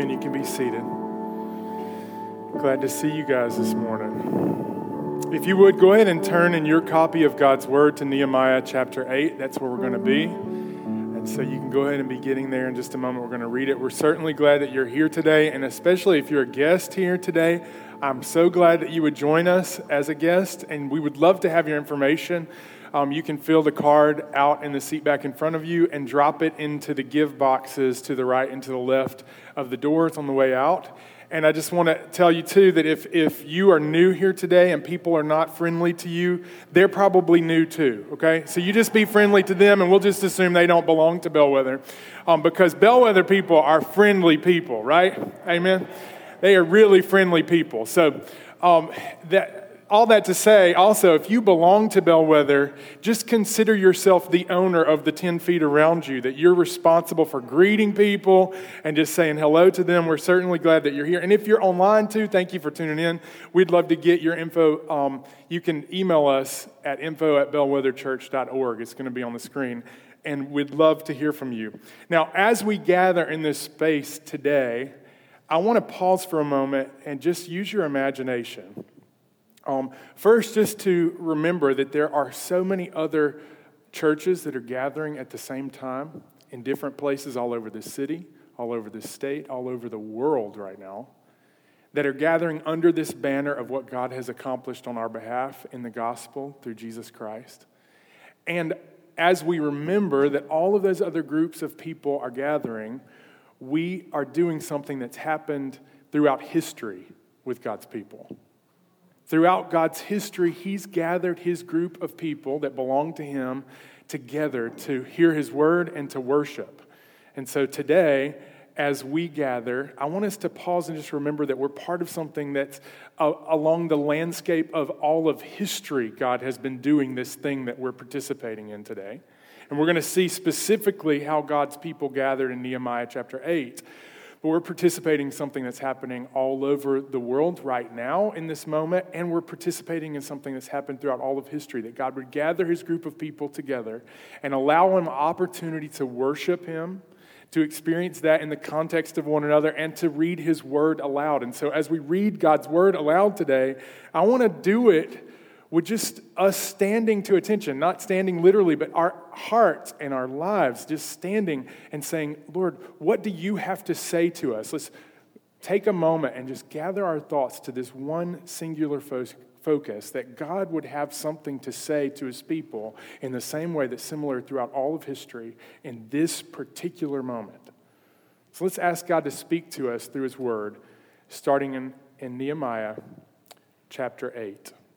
Amen. You can be seated. Glad to see you guys this morning. If you would, go ahead and turn in your copy of God's Word to Nehemiah chapter 8. That's where we're going to be. And so you can go ahead and be getting there in just a moment. We're going to read it. We're certainly glad that you're here today, and especially if you're a guest here today, I'm so glad that you would join us as a guest, and we would love to have your information. Um, you can fill the card out in the seat back in front of you and drop it into the give boxes to the right and to the left of the doors on the way out. And I just want to tell you, too, that if, if you are new here today and people are not friendly to you, they're probably new, too, okay? So you just be friendly to them, and we'll just assume they don't belong to Bellwether. Um, because Bellwether people are friendly people, right? Amen? They are really friendly people. So um, that all that to say, also, if you belong to Bellwether, just consider yourself the owner of the 10 feet around you, that you're responsible for greeting people and just saying hello to them. We're certainly glad that you're here. And if you're online too, thank you for tuning in. We'd love to get your info. Um, you can email us at info at bellwetherchurch.org. It's going to be on the screen. And we'd love to hear from you. Now, as we gather in this space today, I want to pause for a moment and just use your imagination. Um, first, just to remember that there are so many other churches that are gathering at the same time in different places all over the city, all over the state, all over the world right now, that are gathering under this banner of what God has accomplished on our behalf in the gospel through Jesus Christ. And as we remember that all of those other groups of people are gathering, we are doing something that's happened throughout history with God's people. Throughout God's history, He's gathered His group of people that belong to Him together to hear His word and to worship. And so today, as we gather, I want us to pause and just remember that we're part of something that's uh, along the landscape of all of history. God has been doing this thing that we're participating in today. And we're going to see specifically how God's people gathered in Nehemiah chapter 8. But we're participating in something that's happening all over the world right now in this moment, and we're participating in something that's happened throughout all of history that God would gather his group of people together and allow them opportunity to worship him, to experience that in the context of one another, and to read his word aloud. And so, as we read God's word aloud today, I want to do it with just us standing to attention, not standing literally, but our hearts and our lives just standing and saying, Lord, what do you have to say to us? Let's take a moment and just gather our thoughts to this one singular fo- focus that God would have something to say to his people in the same way that's similar throughout all of history in this particular moment. So let's ask God to speak to us through his word, starting in, in Nehemiah chapter 8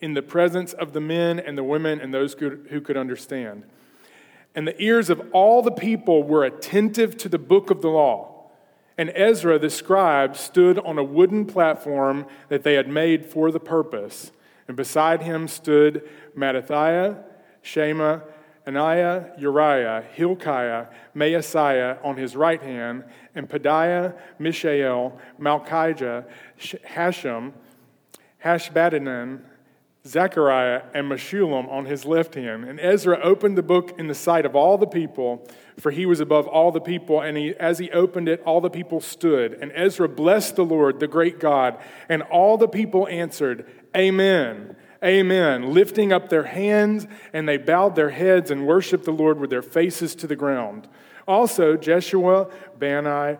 in the presence of the men and the women and those who could understand. And the ears of all the people were attentive to the book of the law. And Ezra the scribe stood on a wooden platform that they had made for the purpose. And beside him stood Mattithiah, Shema, Ananiah, Uriah, Hilkiah, Maaseiah on his right hand, and Pedaiah, Mishael, Malchijah, Hashum, Hashbaddanah, Zechariah and Meshullam on his left hand. And Ezra opened the book in the sight of all the people, for he was above all the people. And he, as he opened it, all the people stood. And Ezra blessed the Lord, the great God. And all the people answered, Amen. Amen. Lifting up their hands, and they bowed their heads and worshiped the Lord with their faces to the ground. Also, Jeshua, Bani,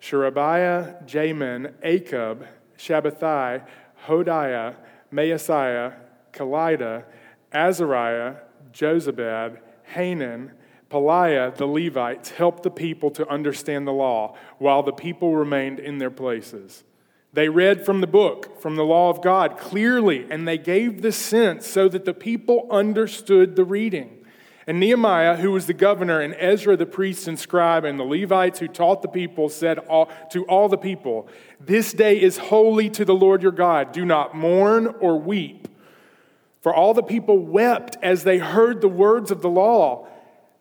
Sherebiah, Jamin, Akkub, Shabbethai, Hodiah, Maaseiah, Kelita, Azariah, Jozabad, Hanan, Pelaiah, the Levites, helped the people to understand the law while the people remained in their places. They read from the book, from the law of God, clearly, and they gave the sense so that the people understood the reading. And Nehemiah, who was the governor, and Ezra the priest and scribe, and the Levites who taught the people, said all, to all the people, This day is holy to the Lord your God. Do not mourn or weep. For all the people wept as they heard the words of the law.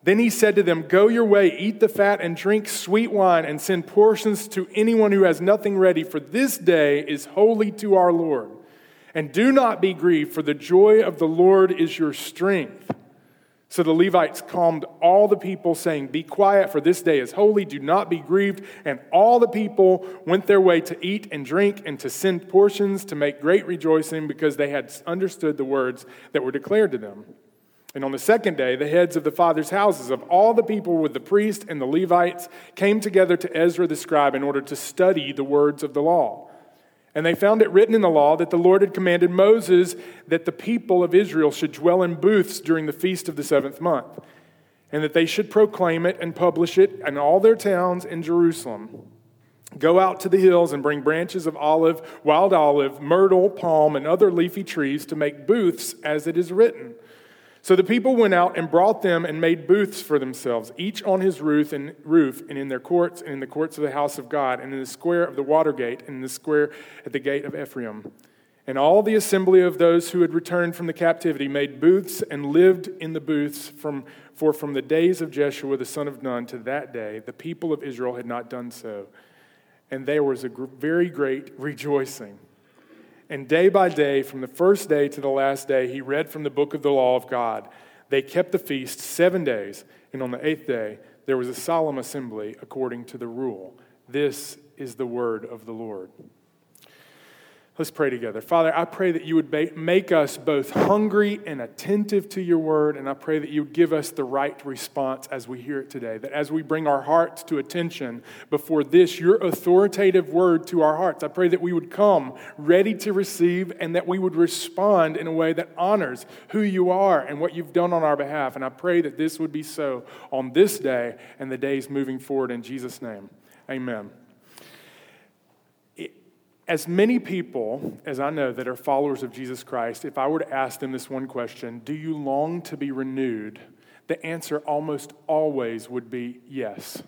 Then he said to them, Go your way, eat the fat, and drink sweet wine, and send portions to anyone who has nothing ready, for this day is holy to our Lord. And do not be grieved, for the joy of the Lord is your strength. So the Levites calmed all the people, saying, Be quiet, for this day is holy, do not be grieved. And all the people went their way to eat and drink and to send portions to make great rejoicing because they had understood the words that were declared to them. And on the second day, the heads of the fathers' houses of all the people with the priests and the Levites came together to Ezra the scribe in order to study the words of the law. And they found it written in the law that the Lord had commanded Moses that the people of Israel should dwell in booths during the feast of the seventh month, and that they should proclaim it and publish it in all their towns in Jerusalem. Go out to the hills and bring branches of olive, wild olive, myrtle, palm, and other leafy trees to make booths as it is written. So the people went out and brought them and made booths for themselves, each on his roof and roof, and in their courts, and in the courts of the house of God, and in the square of the water gate, and in the square at the gate of Ephraim. And all the assembly of those who had returned from the captivity made booths and lived in the booths from, for from the days of Jeshua the son of Nun to that day, the people of Israel had not done so. And there was a very great rejoicing. And day by day, from the first day to the last day, he read from the book of the law of God. They kept the feast seven days, and on the eighth day, there was a solemn assembly according to the rule. This is the word of the Lord. Let's pray together. Father, I pray that you would make us both hungry and attentive to your word, and I pray that you would give us the right response as we hear it today. That as we bring our hearts to attention before this, your authoritative word to our hearts, I pray that we would come ready to receive and that we would respond in a way that honors who you are and what you've done on our behalf. And I pray that this would be so on this day and the days moving forward in Jesus' name. Amen as many people as I know that are followers of Jesus Christ, if I were to ask them this one question, do you long to be renewed? The answer almost always would be yes.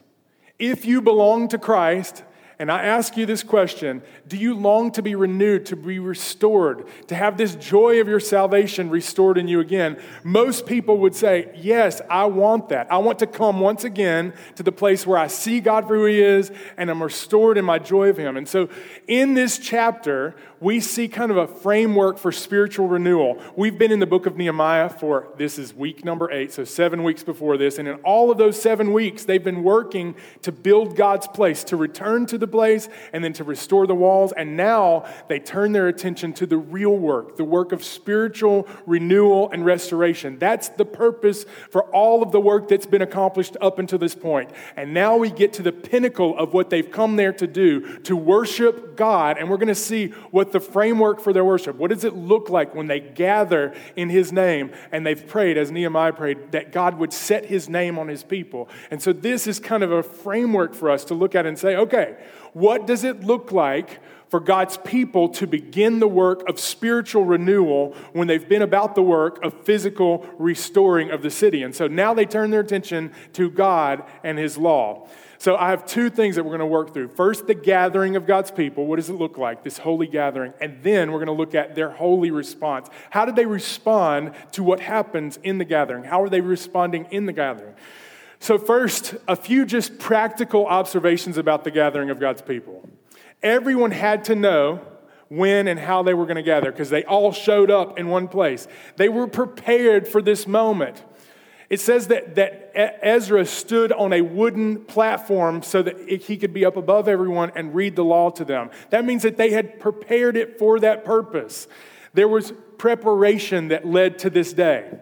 If you belong to Christ, and I ask you this question Do you long to be renewed, to be restored, to have this joy of your salvation restored in you again? Most people would say, Yes, I want that. I want to come once again to the place where I see God for who He is and I'm restored in my joy of Him. And so in this chapter, we see kind of a framework for spiritual renewal. We've been in the book of Nehemiah for this is week number eight, so seven weeks before this. And in all of those seven weeks, they've been working to build God's place, to return to the place, and then to restore the walls. And now they turn their attention to the real work, the work of spiritual renewal and restoration. That's the purpose for all of the work that's been accomplished up until this point. And now we get to the pinnacle of what they've come there to do, to worship God. And we're going to see what the framework for their worship. What does it look like when they gather in His name and they've prayed, as Nehemiah prayed, that God would set His name on His people? And so this is kind of a framework for us to look at and say, okay, what does it look like? for God's people to begin the work of spiritual renewal when they've been about the work of physical restoring of the city. And so now they turn their attention to God and His law. So I have two things that we're going to work through. First, the gathering of God's people. What does it look like, this holy gathering? And then we're going to look at their holy response. How did they respond to what happens in the gathering? How are they responding in the gathering? So, first, a few just practical observations about the gathering of God's people. Everyone had to know when and how they were going to gather because they all showed up in one place. They were prepared for this moment. It says that, that Ezra stood on a wooden platform so that he could be up above everyone and read the law to them. That means that they had prepared it for that purpose. There was preparation that led to this day.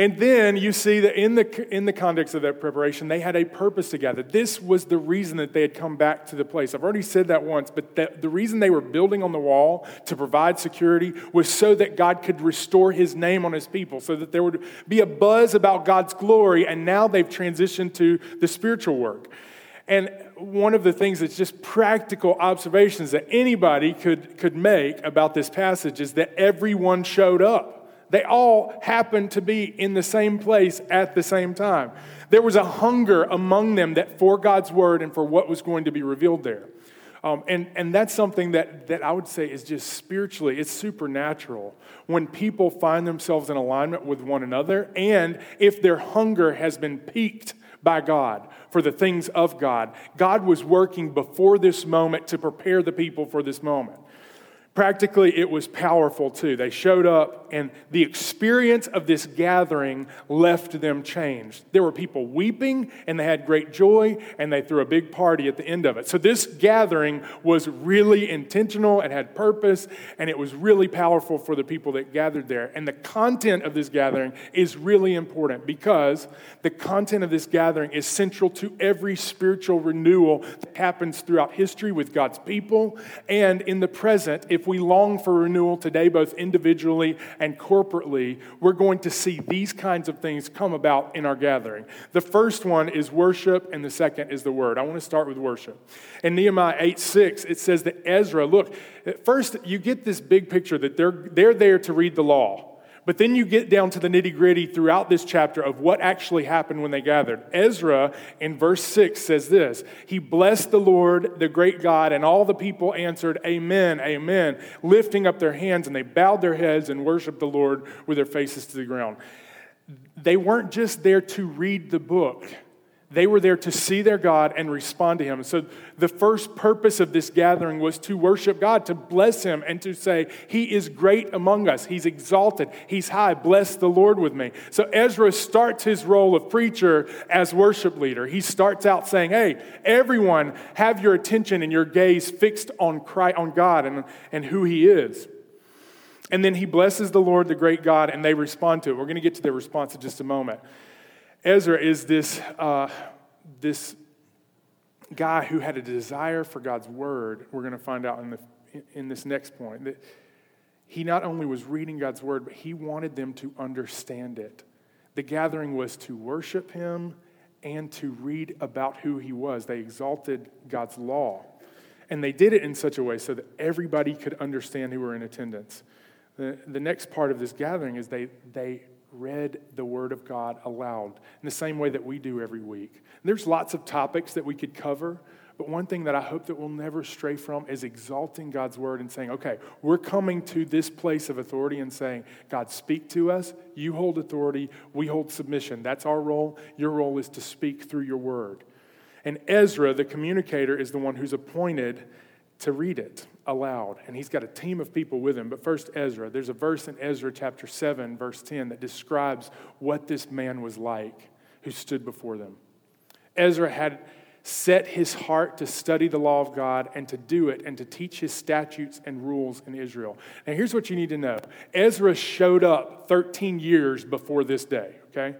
And then you see that in the, in the context of that preparation, they had a purpose together. This was the reason that they had come back to the place. I've already said that once, but the, the reason they were building on the wall to provide security was so that God could restore his name on his people, so that there would be a buzz about God's glory. And now they've transitioned to the spiritual work. And one of the things that's just practical observations that anybody could, could make about this passage is that everyone showed up. They all happened to be in the same place at the same time. There was a hunger among them that for God's word and for what was going to be revealed there. Um, and, and that's something that, that I would say is just spiritually, it's supernatural. When people find themselves in alignment with one another, and if their hunger has been piqued by God for the things of God, God was working before this moment to prepare the people for this moment. Practically, it was powerful too. They showed up, and the experience of this gathering left them changed. There were people weeping, and they had great joy, and they threw a big party at the end of it. So, this gathering was really intentional and had purpose, and it was really powerful for the people that gathered there. And the content of this gathering is really important because the content of this gathering is central to every spiritual renewal that happens throughout history with God's people and in the present. If if we long for renewal today, both individually and corporately, we're going to see these kinds of things come about in our gathering. The first one is worship, and the second is the word. I want to start with worship. In Nehemiah 8 6, it says that Ezra, look, at first you get this big picture that they're, they're there to read the law. But then you get down to the nitty gritty throughout this chapter of what actually happened when they gathered. Ezra in verse 6 says this He blessed the Lord, the great God, and all the people answered, Amen, Amen, lifting up their hands, and they bowed their heads and worshiped the Lord with their faces to the ground. They weren't just there to read the book they were there to see their God and respond to Him. So, the first purpose of this gathering was to worship God, to bless Him, and to say, He is great among us. He's exalted. He's high. Bless the Lord with me. So, Ezra starts his role of preacher as worship leader. He starts out saying, Hey, everyone, have your attention and your gaze fixed on, Christ, on God and, and who He is. And then he blesses the Lord, the great God, and they respond to it. We're going to get to their response in just a moment. Ezra is this, uh, this guy who had a desire for God's word. We're going to find out in, the, in this next point that he not only was reading God's word, but he wanted them to understand it. The gathering was to worship him and to read about who he was. They exalted God's law. And they did it in such a way so that everybody could understand who were in attendance. The, the next part of this gathering is they, they read the Word of God aloud in the same way that we do every week. And there's lots of topics that we could cover, but one thing that I hope that we'll never stray from is exalting God's Word and saying, okay, we're coming to this place of authority and saying, God, speak to us. You hold authority. We hold submission. That's our role. Your role is to speak through your Word. And Ezra, the communicator, is the one who's appointed to read it aloud. And he's got a team of people with him. But first, Ezra. There's a verse in Ezra chapter 7, verse 10, that describes what this man was like who stood before them. Ezra had set his heart to study the law of God and to do it and to teach his statutes and rules in Israel. Now, here's what you need to know Ezra showed up 13 years before this day, okay?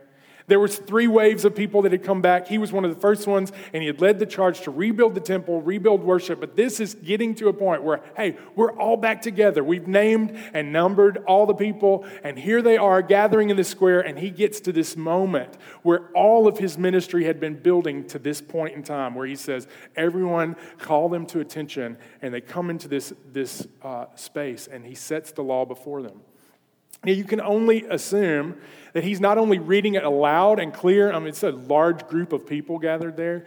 There was three waves of people that had come back. He was one of the first ones, and he had led the charge to rebuild the temple, rebuild worship. But this is getting to a point where, hey, we're all back together. We've named and numbered all the people, and here they are gathering in the square. And he gets to this moment where all of his ministry had been building to this point in time, where he says, "Everyone, call them to attention," and they come into this this uh, space, and he sets the law before them. Now, you can only assume that he's not only reading it aloud and clear, I mean, it's a large group of people gathered there,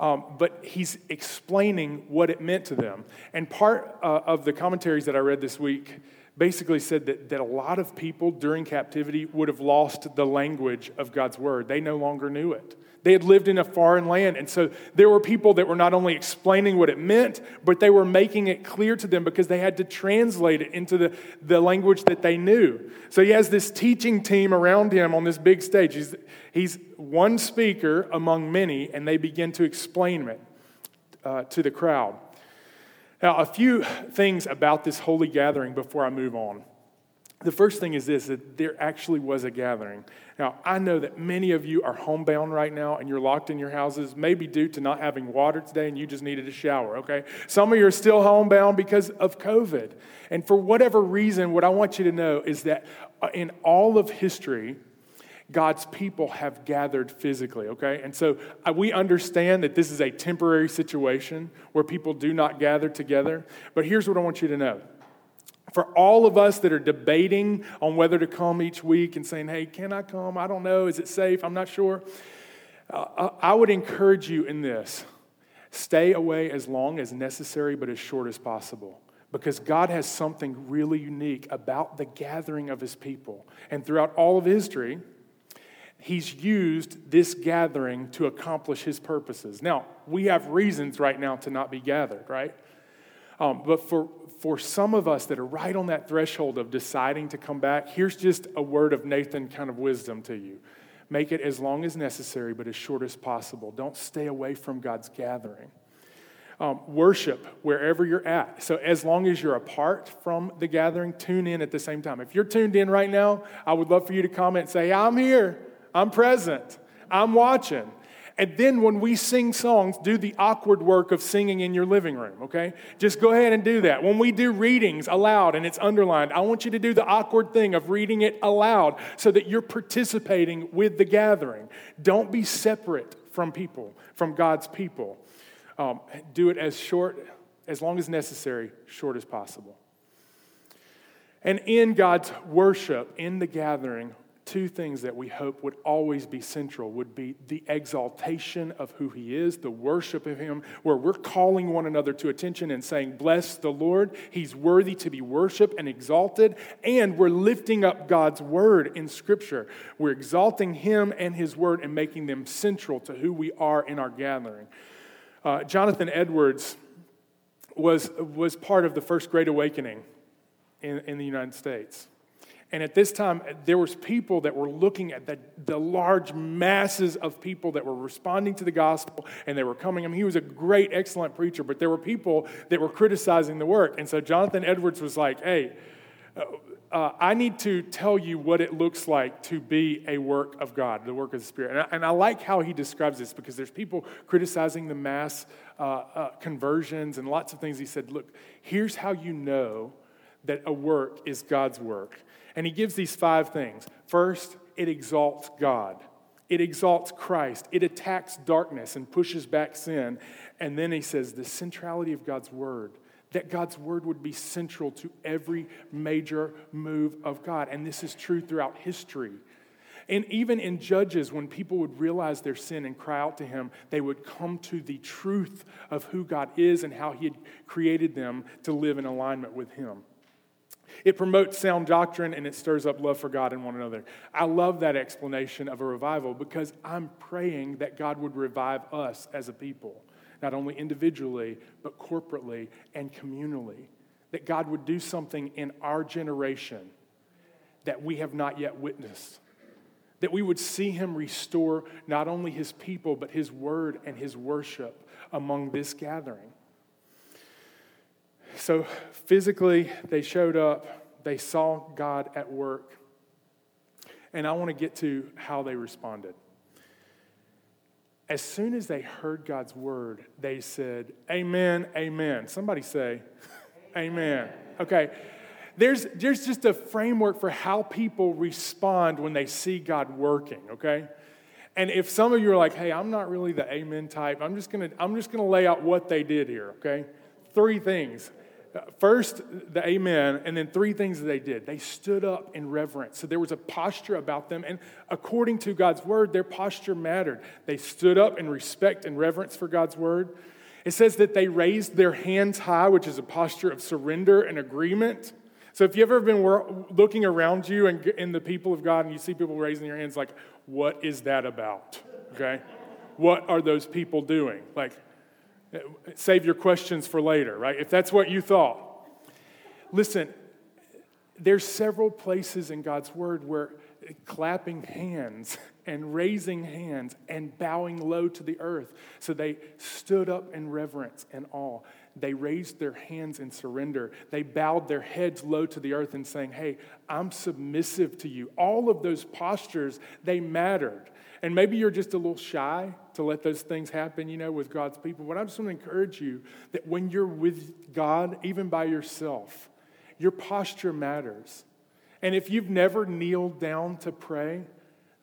um, but he's explaining what it meant to them. And part uh, of the commentaries that I read this week basically said that, that a lot of people during captivity would have lost the language of God's word, they no longer knew it. They had lived in a foreign land. And so there were people that were not only explaining what it meant, but they were making it clear to them because they had to translate it into the, the language that they knew. So he has this teaching team around him on this big stage. He's, he's one speaker among many, and they begin to explain it uh, to the crowd. Now, a few things about this holy gathering before I move on. The first thing is this that there actually was a gathering. Now, I know that many of you are homebound right now and you're locked in your houses, maybe due to not having water today and you just needed a shower, okay? Some of you are still homebound because of COVID. And for whatever reason, what I want you to know is that in all of history, God's people have gathered physically, okay? And so uh, we understand that this is a temporary situation where people do not gather together. But here's what I want you to know For all of us that are debating on whether to come each week and saying, hey, can I come? I don't know. Is it safe? I'm not sure. Uh, I would encourage you in this stay away as long as necessary, but as short as possible. Because God has something really unique about the gathering of his people. And throughout all of history, he's used this gathering to accomplish his purposes. Now, we have reasons right now to not be gathered, right? Um, but for, for some of us that are right on that threshold of deciding to come back, here's just a word of Nathan kind of wisdom to you. Make it as long as necessary, but as short as possible. Don't stay away from God's gathering. Um, worship wherever you're at. So, as long as you're apart from the gathering, tune in at the same time. If you're tuned in right now, I would love for you to comment and say, I'm here. I'm present. I'm watching. And then when we sing songs, do the awkward work of singing in your living room, okay? Just go ahead and do that. When we do readings aloud and it's underlined, I want you to do the awkward thing of reading it aloud so that you're participating with the gathering. Don't be separate from people, from God's people. Um, do it as short, as long as necessary, short as possible. And in God's worship, in the gathering, two things that we hope would always be central would be the exaltation of who he is, the worship of him, where we're calling one another to attention and saying, Bless the Lord, he's worthy to be worshiped and exalted, and we're lifting up God's word in Scripture. We're exalting him and his word and making them central to who we are in our gathering. Uh, Jonathan Edwards was, was part of the first Great Awakening in, in the United States. And at this time, there was people that were looking at the, the large masses of people that were responding to the gospel and they were coming. I mean, he was a great, excellent preacher, but there were people that were criticizing the work. And so Jonathan Edwards was like, hey, uh, uh, I need to tell you what it looks like to be a work of God, the work of the Spirit. And I, and I like how he describes this because there's people criticizing the mass uh, uh conversions and lots of things. He said, look, here's how you know that a work is God's work. And he gives these five things. First, it exalts God. It exalts Christ. It attacks darkness and pushes back sin. And then he says the centrality of God's word, that God's word would be central to every major move of God. And this is true throughout history. And even in Judges, when people would realize their sin and cry out to Him, they would come to the truth of who God is and how He had created them to live in alignment with Him. It promotes sound doctrine and it stirs up love for God and one another. I love that explanation of a revival because I'm praying that God would revive us as a people, not only individually, but corporately and communally. That God would do something in our generation that we have not yet witnessed. That we would see Him restore not only His people, but His word and His worship among this gathering. So physically, they showed up, they saw God at work. And I want to get to how they responded. As soon as they heard God's word, they said, Amen, amen. Somebody say, Amen. Okay. There's, there's just a framework for how people respond when they see God working, okay? And if some of you are like, hey, I'm not really the amen type, I'm just gonna, I'm just gonna lay out what they did here, okay? Three things. First, the amen, and then three things that they did. They stood up in reverence. So there was a posture about them, and according to God's word, their posture mattered. They stood up in respect and reverence for God's word. It says that they raised their hands high, which is a posture of surrender and agreement. So if you've ever been looking around you and in the people of God and you see people raising their hands, like, what is that about? Okay? What are those people doing? Like, Save your questions for later, right? If that's what you thought. Listen, there's several places in God's word where clapping hands and raising hands and bowing low to the earth. So they stood up in reverence and awe. They raised their hands in surrender. They bowed their heads low to the earth and saying, Hey, I'm submissive to you. All of those postures, they mattered. And maybe you're just a little shy to let those things happen, you know, with God's people. But I just want to encourage you that when you're with God, even by yourself, your posture matters. And if you've never kneeled down to pray,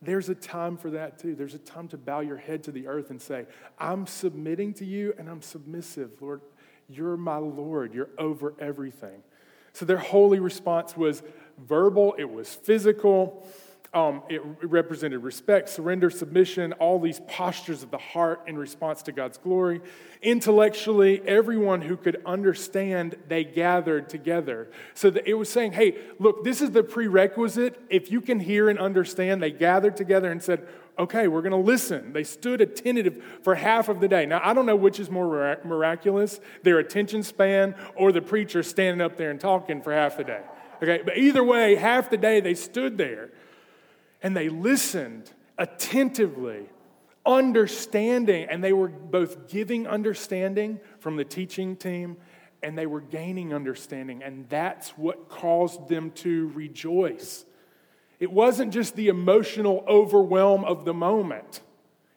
there's a time for that too. There's a time to bow your head to the earth and say, I'm submitting to you and I'm submissive. Lord, you're my Lord. You're over everything. So their holy response was verbal, it was physical, um, it represented respect, surrender, submission, all these postures of the heart in response to God's glory. Intellectually, everyone who could understand, they gathered together. So it was saying, hey, look, this is the prerequisite. If you can hear and understand, they gathered together and said, okay, we're going to listen. They stood attentive for half of the day. Now, I don't know which is more miraculous their attention span or the preacher standing up there and talking for half the day. Okay, but either way, half the day they stood there and they listened attentively, understanding, and they were both giving understanding from the teaching team and they were gaining understanding, and that's what caused them to rejoice. It wasn't just the emotional overwhelm of the moment.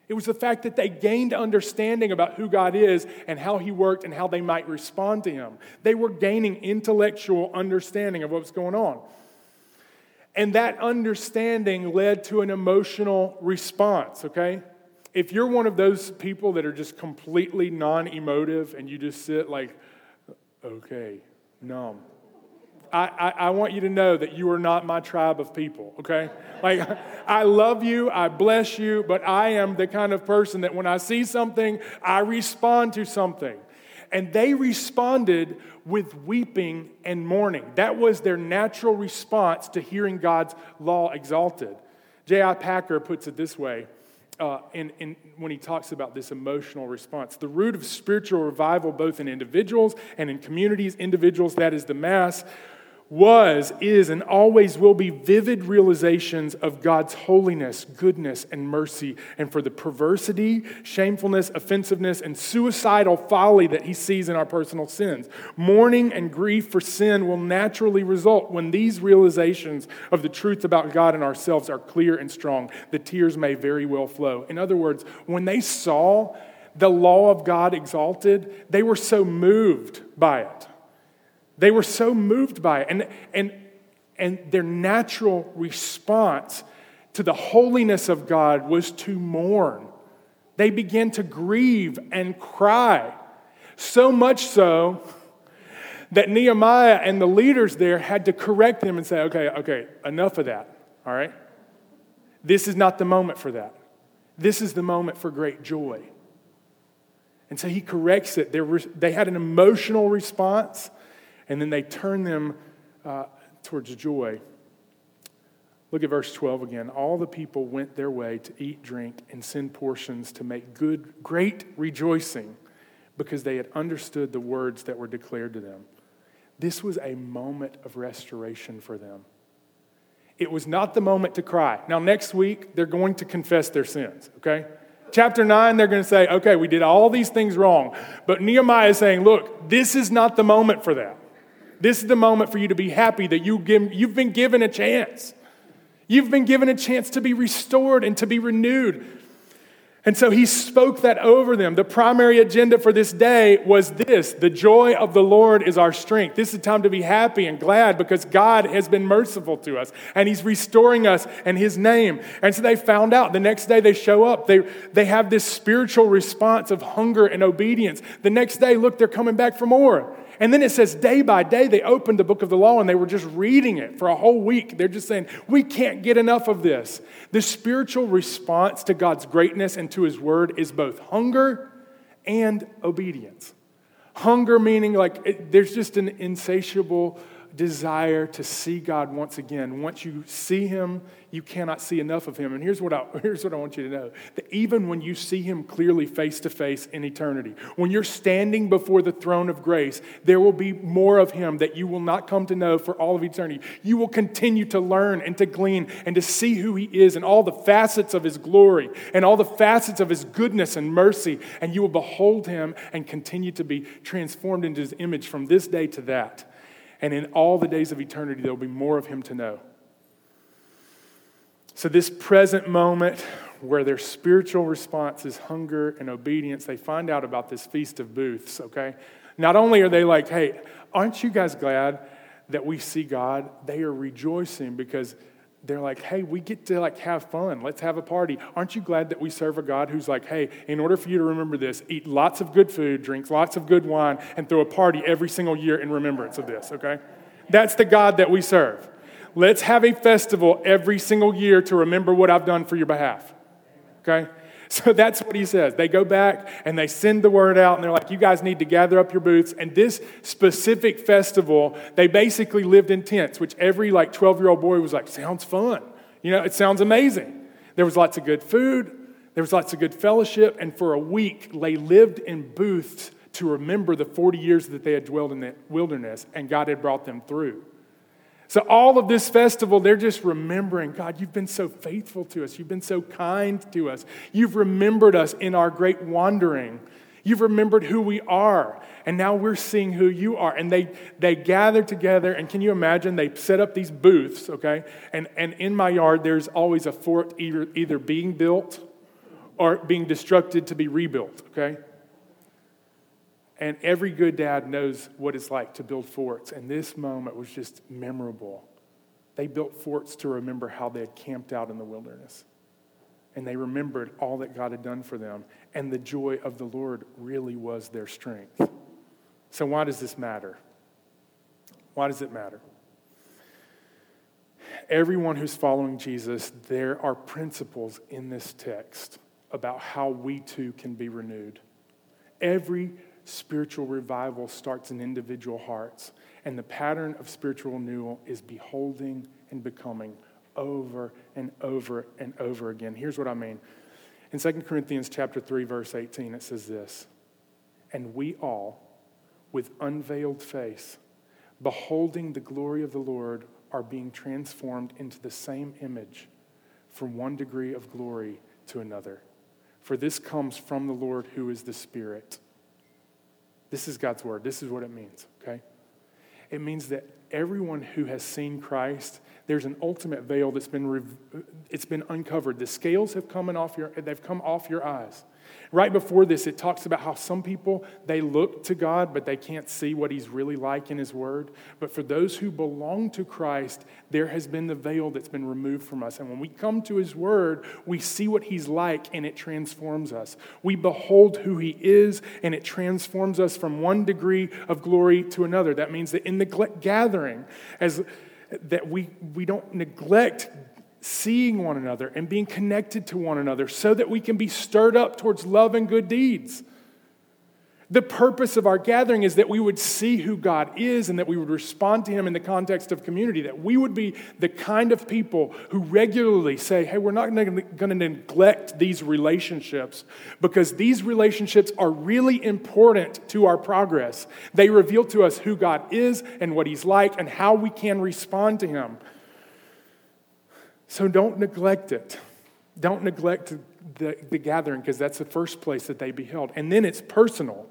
It was the fact that they gained understanding about who God is and how He worked and how they might respond to Him. They were gaining intellectual understanding of what was going on. And that understanding led to an emotional response, okay? If you're one of those people that are just completely non emotive and you just sit like, okay, numb, I, I, want you to know that you are not my tribe of people, okay? Like, I love you, I bless you, but I am the kind of person that when I see something, I respond to something. And they responded with weeping and mourning. That was their natural response to hearing God's law exalted. J.I. Packer puts it this way uh, in, in, when he talks about this emotional response. The root of spiritual revival, both in individuals and in communities, individuals, that is the mass, was, is, and always will be vivid realizations of God's holiness, goodness, and mercy, and for the perversity, shamefulness, offensiveness, and suicidal folly that He sees in our personal sins. Mourning and grief for sin will naturally result when these realizations of the truth about God and ourselves are clear and strong. The tears may very well flow. In other words, when they saw the law of God exalted, they were so moved by it they were so moved by it. And, and, and their natural response to the holiness of God was to mourn. They began to grieve and cry. So much so that Nehemiah and the leaders there had to correct them and say, okay, okay, enough of that, all right? This is not the moment for that. This is the moment for great joy. And so he corrects it. They had an emotional response and then they turn them uh, towards joy. Look at verse 12 again. All the people went their way to eat, drink, and send portions to make good, great rejoicing because they had understood the words that were declared to them. This was a moment of restoration for them. It was not the moment to cry. Now, next week, they're going to confess their sins, okay? Chapter 9, they're going to say, okay, we did all these things wrong. But Nehemiah is saying, look, this is not the moment for that. This is the moment for you to be happy that you give, you've been given a chance. You've been given a chance to be restored and to be renewed. And so he spoke that over them. The primary agenda for this day was this the joy of the Lord is our strength. This is time to be happy and glad because God has been merciful to us and he's restoring us and his name. And so they found out. The next day they show up. They, they have this spiritual response of hunger and obedience. The next day, look, they're coming back for more. And then it says, day by day, they opened the book of the law and they were just reading it for a whole week. They're just saying, we can't get enough of this. The spiritual response to God's greatness and to his word is both hunger and obedience. Hunger meaning like it, there's just an insatiable desire to see God once again. Once you see Him, you cannot see enough of Him. And here's what I, here's what I want you to know that even when you see Him clearly face to face in eternity, when you're standing before the throne of grace, there will be more of Him that you will not come to know for all of eternity. You will continue to learn and to glean and to see who He is and all the facets of His glory and all the facets of His goodness and mercy. And you will behold Him and continue to be transformed into His image from this day to that. And in all the days of eternity, there will be more of him to know. So, this present moment where their spiritual response is hunger and obedience, they find out about this Feast of Booths, okay? Not only are they like, hey, aren't you guys glad that we see God? They are rejoicing because they're like, hey, we get to like have fun. Let's have a party. Aren't you glad that we serve a God who's like, hey, in order for you to remember this, eat lots of good food, drink lots of good wine, and throw a party every single year in remembrance of this, okay? That's the God that we serve. Let's have a festival every single year to remember what I've done for your behalf. Okay? So that's what he says. They go back and they send the word out, and they're like, You guys need to gather up your booths. And this specific festival, they basically lived in tents, which every like 12 year old boy was like, Sounds fun. You know, it sounds amazing. There was lots of good food, there was lots of good fellowship, and for a week, they lived in booths to remember the 40 years that they had dwelled in the wilderness, and God had brought them through. So, all of this festival, they're just remembering God, you've been so faithful to us. You've been so kind to us. You've remembered us in our great wandering. You've remembered who we are. And now we're seeing who you are. And they, they gather together. And can you imagine? They set up these booths, okay? And, and in my yard, there's always a fort either, either being built or being destructed to be rebuilt, okay? And every good dad knows what it's like to build forts. And this moment was just memorable. They built forts to remember how they had camped out in the wilderness. And they remembered all that God had done for them. And the joy of the Lord really was their strength. So, why does this matter? Why does it matter? Everyone who's following Jesus, there are principles in this text about how we too can be renewed. Every spiritual revival starts in individual hearts. And the pattern of spiritual renewal is beholding and becoming over and over and over again. Here's what I mean. In 2 Corinthians chapter 3 verse 18 it says this, "And we all with unveiled face beholding the glory of the Lord are being transformed into the same image from one degree of glory to another. For this comes from the Lord who is the Spirit." This is God's word. This is what it means, okay? It means that everyone who has seen Christ, there's an ultimate veil that's been, it's been uncovered. The scales have come off your, they've come off your eyes. Right before this, it talks about how some people, they look to God, but they can't see what He's really like in His Word. But for those who belong to Christ, there has been the veil that's been removed from us. And when we come to His Word, we see what He's like, and it transforms us. We behold who He is, and it transforms us from one degree of glory to another. That means that in the gathering, as that we, we don't neglect seeing one another and being connected to one another so that we can be stirred up towards love and good deeds. The purpose of our gathering is that we would see who God is and that we would respond to Him in the context of community, that we would be the kind of people who regularly say, hey, we're not going to neglect these relationships because these relationships are really important to our progress. They reveal to us who God is and what He's like and how we can respond to Him. So don't neglect it. Don't neglect the, the gathering because that's the first place that they beheld. And then it's personal.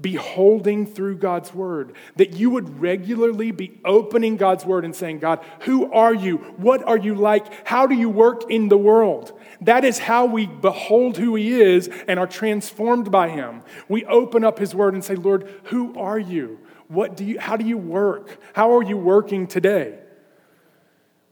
Beholding through God's word, that you would regularly be opening God's word and saying, God, who are you? What are you like? How do you work in the world? That is how we behold who He is and are transformed by Him. We open up His word and say, Lord, who are you? What do you, how do you work? How are you working today?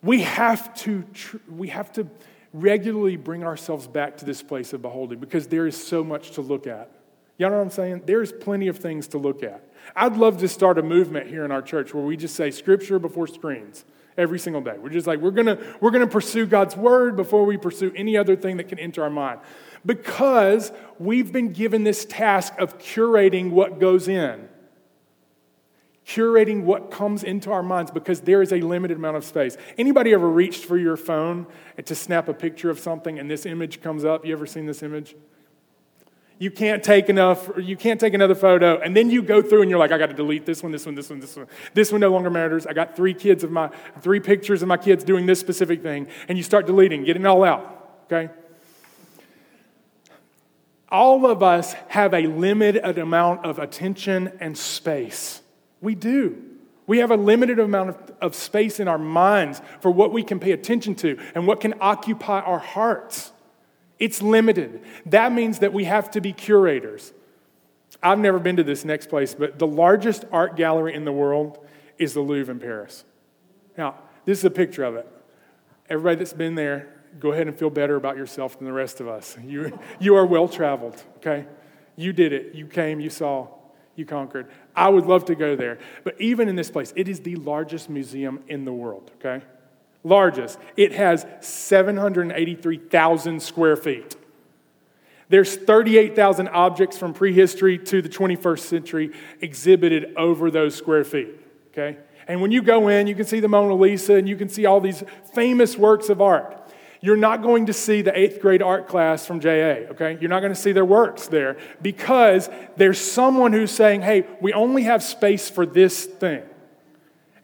We have to, we have to regularly bring ourselves back to this place of beholding because there is so much to look at. You know what I'm saying? There's plenty of things to look at. I'd love to start a movement here in our church where we just say scripture before screens every single day. We're just like, we're gonna, we're gonna pursue God's word before we pursue any other thing that can enter our mind. Because we've been given this task of curating what goes in curating what comes into our minds because there is a limited amount of space. Anybody ever reached for your phone to snap a picture of something and this image comes up? You ever seen this image? You can't take enough, you can't take another photo, and then you go through and you're like, I got to delete this one, this one, this one, this one. This one no longer matters. I got three kids of my, three pictures of my kids doing this specific thing, and you start deleting, getting it all out, okay? All of us have a limited amount of attention and space. We do. We have a limited amount of, of space in our minds for what we can pay attention to and what can occupy our hearts. It's limited. That means that we have to be curators. I've never been to this next place, but the largest art gallery in the world is the Louvre in Paris. Now, this is a picture of it. Everybody that's been there, go ahead and feel better about yourself than the rest of us. You, you are well traveled, okay? You did it. You came, you saw. You conquered. I would love to go there. But even in this place, it is the largest museum in the world, okay? Largest. It has 783,000 square feet. There's 38,000 objects from prehistory to the 21st century exhibited over those square feet, okay? And when you go in, you can see the Mona Lisa and you can see all these famous works of art. You're not going to see the eighth grade art class from JA, okay? You're not going to see their works there because there's someone who's saying, hey, we only have space for this thing.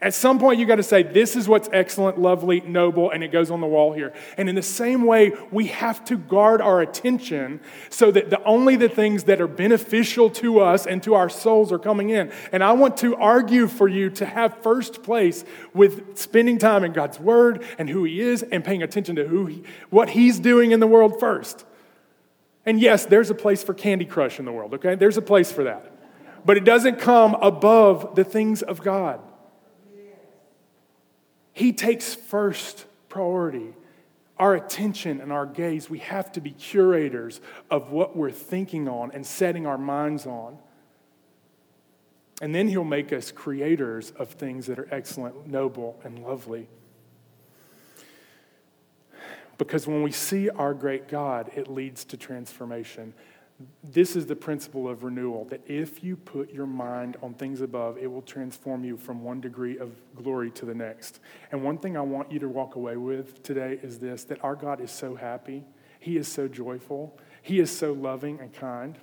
At some point, you got to say, This is what's excellent, lovely, noble, and it goes on the wall here. And in the same way, we have to guard our attention so that the, only the things that are beneficial to us and to our souls are coming in. And I want to argue for you to have first place with spending time in God's Word and who He is and paying attention to who he, what He's doing in the world first. And yes, there's a place for Candy Crush in the world, okay? There's a place for that. But it doesn't come above the things of God. He takes first priority. Our attention and our gaze, we have to be curators of what we're thinking on and setting our minds on. And then He'll make us creators of things that are excellent, noble, and lovely. Because when we see our great God, it leads to transformation. This is the principle of renewal that if you put your mind on things above, it will transform you from one degree of glory to the next. And one thing I want you to walk away with today is this that our God is so happy, He is so joyful, He is so loving and kind.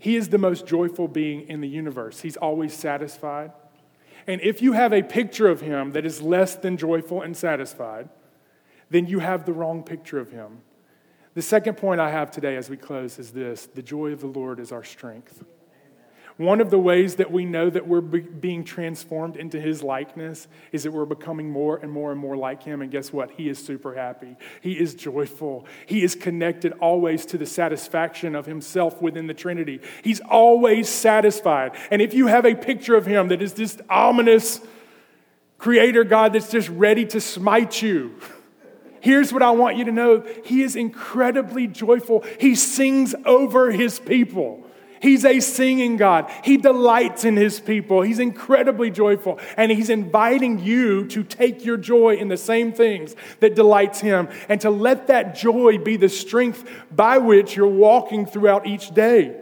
He is the most joyful being in the universe. He's always satisfied. And if you have a picture of Him that is less than joyful and satisfied, then you have the wrong picture of Him. The second point I have today as we close is this the joy of the Lord is our strength. One of the ways that we know that we're be- being transformed into his likeness is that we're becoming more and more and more like him. And guess what? He is super happy. He is joyful. He is connected always to the satisfaction of himself within the Trinity. He's always satisfied. And if you have a picture of him that is this ominous creator God that's just ready to smite you, Here's what I want you to know He is incredibly joyful. He sings over His people. He's a singing God. He delights in his people. He's incredibly joyful. And he's inviting you to take your joy in the same things that delights him and to let that joy be the strength by which you're walking throughout each day.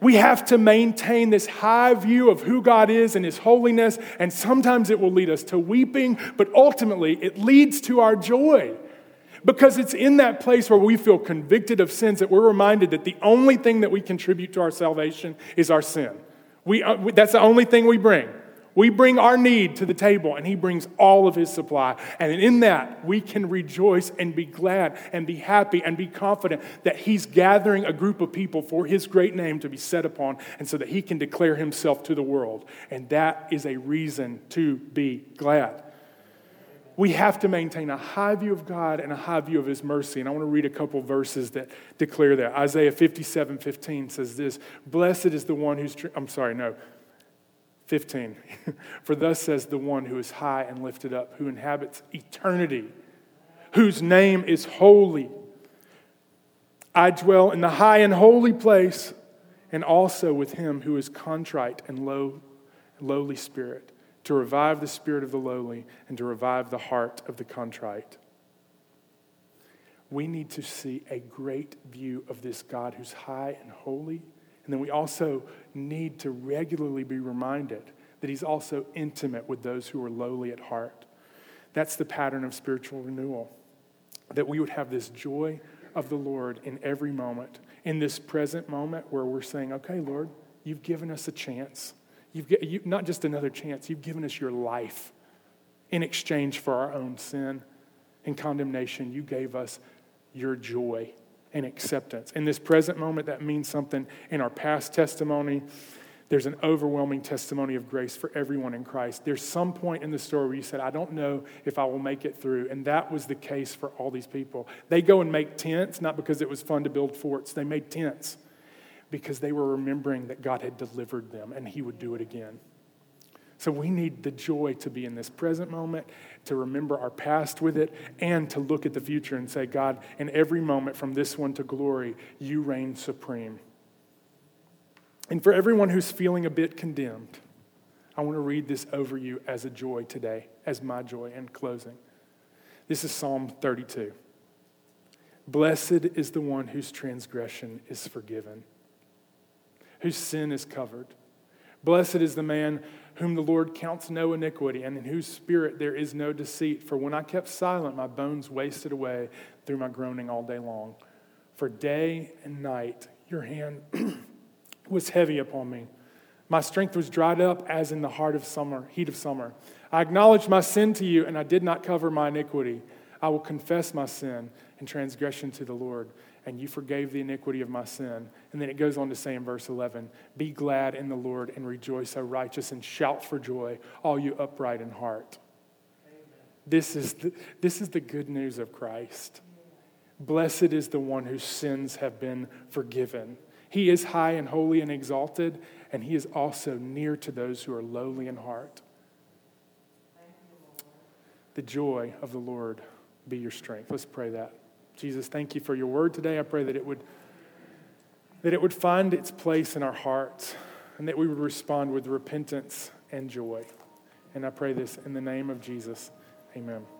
We have to maintain this high view of who God is and His holiness, and sometimes it will lead us to weeping, but ultimately it leads to our joy. Because it's in that place where we feel convicted of sins that we're reminded that the only thing that we contribute to our salvation is our sin. We, uh, that's the only thing we bring. We bring our need to the table, and He brings all of His supply. And in that, we can rejoice and be glad and be happy and be confident that He's gathering a group of people for His great name to be set upon, and so that He can declare Himself to the world. And that is a reason to be glad. We have to maintain a high view of God and a high view of His mercy. And I want to read a couple verses that declare that. Isaiah 57 15 says this Blessed is the one who's, I'm sorry, no. 15. For thus says the one who is high and lifted up, who inhabits eternity, whose name is holy. I dwell in the high and holy place, and also with him who is contrite and low, lowly spirit, to revive the spirit of the lowly and to revive the heart of the contrite. We need to see a great view of this God who's high and holy and then we also need to regularly be reminded that He's also intimate with those who are lowly at heart. That's the pattern of spiritual renewal. That we would have this joy of the Lord in every moment, in this present moment where we're saying, okay, Lord, you've given us a chance. You've you, not just another chance, you've given us your life in exchange for our own sin and condemnation. You gave us your joy and acceptance. In this present moment, that means something. In our past testimony, there's an overwhelming testimony of grace for everyone in Christ. There's some point in the story where you said, I don't know if I will make it through. And that was the case for all these people. They go and make tents, not because it was fun to build forts, they made tents because they were remembering that God had delivered them and He would do it again. So we need the joy to be in this present moment, to remember our past with it, and to look at the future and say, God, in every moment from this one to glory, you reign supreme. And for everyone who's feeling a bit condemned, I want to read this over you as a joy today, as my joy in closing. This is Psalm 32. Blessed is the one whose transgression is forgiven, whose sin is covered. Blessed is the man whom the Lord counts no iniquity, and in whose spirit there is no deceit. For when I kept silent, my bones wasted away through my groaning all day long. For day and night your hand was heavy upon me. My strength was dried up as in the heart of summer, heat of summer. I acknowledged my sin to you, and I did not cover my iniquity. I will confess my sin and transgression to the Lord, and you forgave the iniquity of my sin. And then it goes on to say in verse 11, Be glad in the Lord and rejoice, O righteous, and shout for joy, all you upright in heart. This is, the, this is the good news of Christ. Blessed is the one whose sins have been forgiven. He is high and holy and exalted, and he is also near to those who are lowly in heart. The joy of the Lord be your strength. Let's pray that. Jesus, thank you for your word today. I pray that it would that it would find its place in our hearts and that we would respond with repentance and joy. And I pray this in the name of Jesus. Amen.